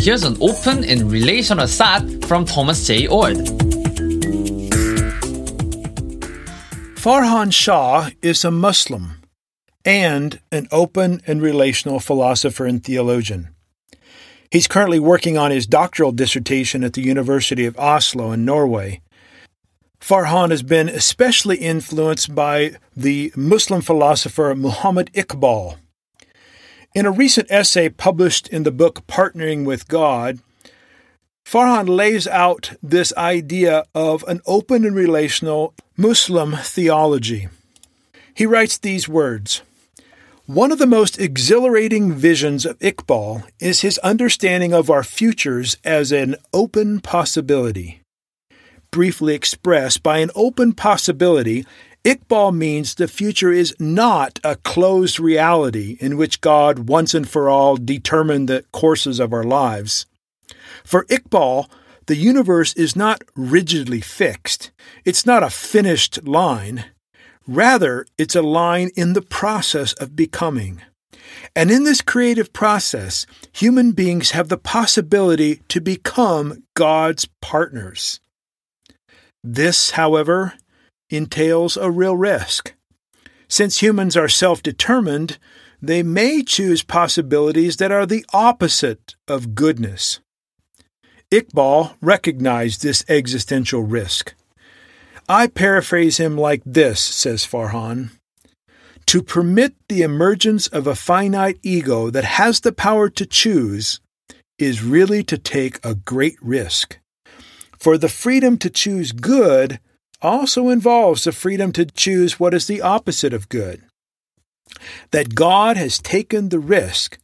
Here's an open and relational thought from Thomas J. Oord. Farhan Shah is a Muslim and an open and relational philosopher and theologian. He's currently working on his doctoral dissertation at the University of Oslo in Norway. Farhan has been especially influenced by the Muslim philosopher Muhammad Iqbal. In a recent essay published in the book Partnering with God, Farhan lays out this idea of an open and relational Muslim theology. He writes these words One of the most exhilarating visions of Iqbal is his understanding of our futures as an open possibility. Briefly expressed, by an open possibility, Iqbal means the future is not a closed reality in which God once and for all determined the courses of our lives. For Iqbal, the universe is not rigidly fixed. It's not a finished line. Rather, it's a line in the process of becoming. And in this creative process, human beings have the possibility to become God's partners. This, however, entails a real risk. Since humans are self determined, they may choose possibilities that are the opposite of goodness. Iqbal recognized this existential risk. I paraphrase him like this, says Farhan. To permit the emergence of a finite ego that has the power to choose is really to take a great risk. For the freedom to choose good also involves the freedom to choose what is the opposite of good. That God has taken the risk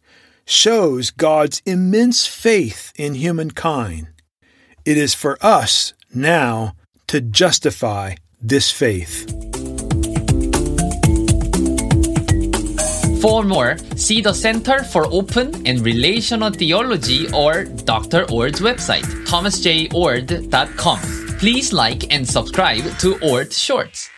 shows God's immense faith in humankind. It is for us now to justify this faith. For more, see the Center for Open and Relational Theology or Dr. Oord's website, thomasjayoord.com. Please like and subscribe to Oord Shorts.